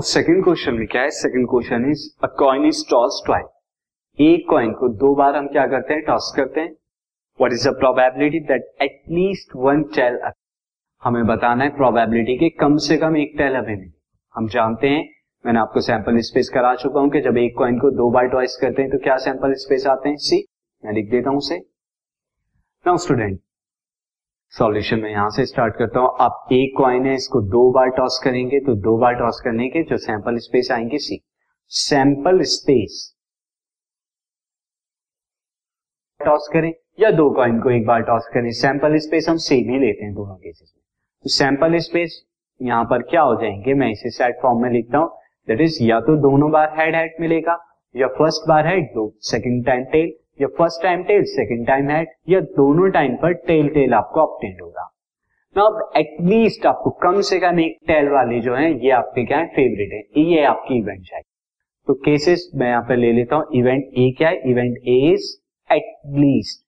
और second question में क्या है? Second question is a coin is toss twice एक कॉइन को दो बार हम क्या करते हैं? टॉस करते हैं। What is the probability that at least one tail हमें बताना है प्रोबेबिलिटी के कम से कम एक टेल हमें मिले। हम जानते हैं, मैंने आपको सैंपल स्पेस करा चुका हूँ कि जब एक कॉइन को दो बार ट्वाइस करते हैं तो क्या सैंपल स्पेस आते हैं? सी मैं लिख देता हूँ उसे। नाउ स्टूडेंट सॉल्यूशन में यहाँ से स्टार्ट करता हूँ। आप एक कॉइन है, इसको दो बार टॉस करेंगे तो दो बार टॉस करने के जो सैंपल स्पेस आएँगे सी सैंपल स्पेस टॉस करें, या दो कॉइन को एक बार टॉस करें। सैंपल स्पेस हम सेम ही लेते हैं दोनों केसेस में। तो सैंपल स्पेस यहाँ पर क्या हो जाएँगे, मैं इसे सेट फॉर्म में लिखता हूँ। दैट इज़ या तो दोनों बार हेड हेड मिलेगा, या फ़र्स्ट बार हेड दो सेकंड टाइम टेल या first time tail second time head या दोनों टाइम पर टेल टेल आपको ऑप्टेंड होगा। ना अब एटलीस्ट आपको कम से कम एक टेल वाले जो है, ये आपके क्या है फेवरेट है। ये आपकी इवेंट चाहिए तो केसेस मैं यहाँ पर ले लेता हूँ। इवेंट ए क्या है? Event A is at least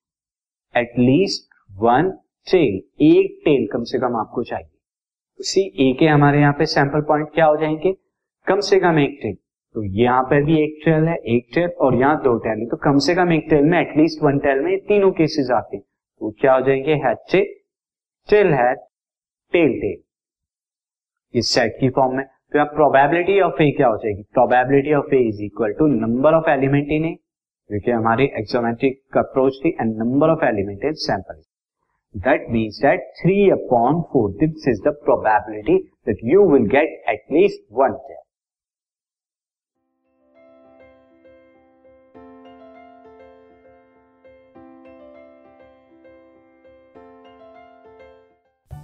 at least one tail एक टेल कम से कम आपको चाहिए। तो सी ए के हमारे यहाँ पे सैंपल पॉइंट क्या हो जाएँगे? कम से कम एक टेल तो यहाँ पर भी एक टेल है एक टेल और यहाँ दो टेल है। तो कम से कम एक टेल में एटलीस्ट वन टेल में तीनों केसेस आते हैं। तो क्या हो जाएँगे? Head tail tail tail tail इस सेट की फॉर्म में। तो यहाँ प्रोबेबिलिटी ऑफ़ ए क्या हो जाएगी? Probability of A is equal to number of element in A देखिए हमारी एक्सोमेट्रिक अप्रोच थी and number of element in sample That means that 3 upon 4, this is the probability that you will get at least one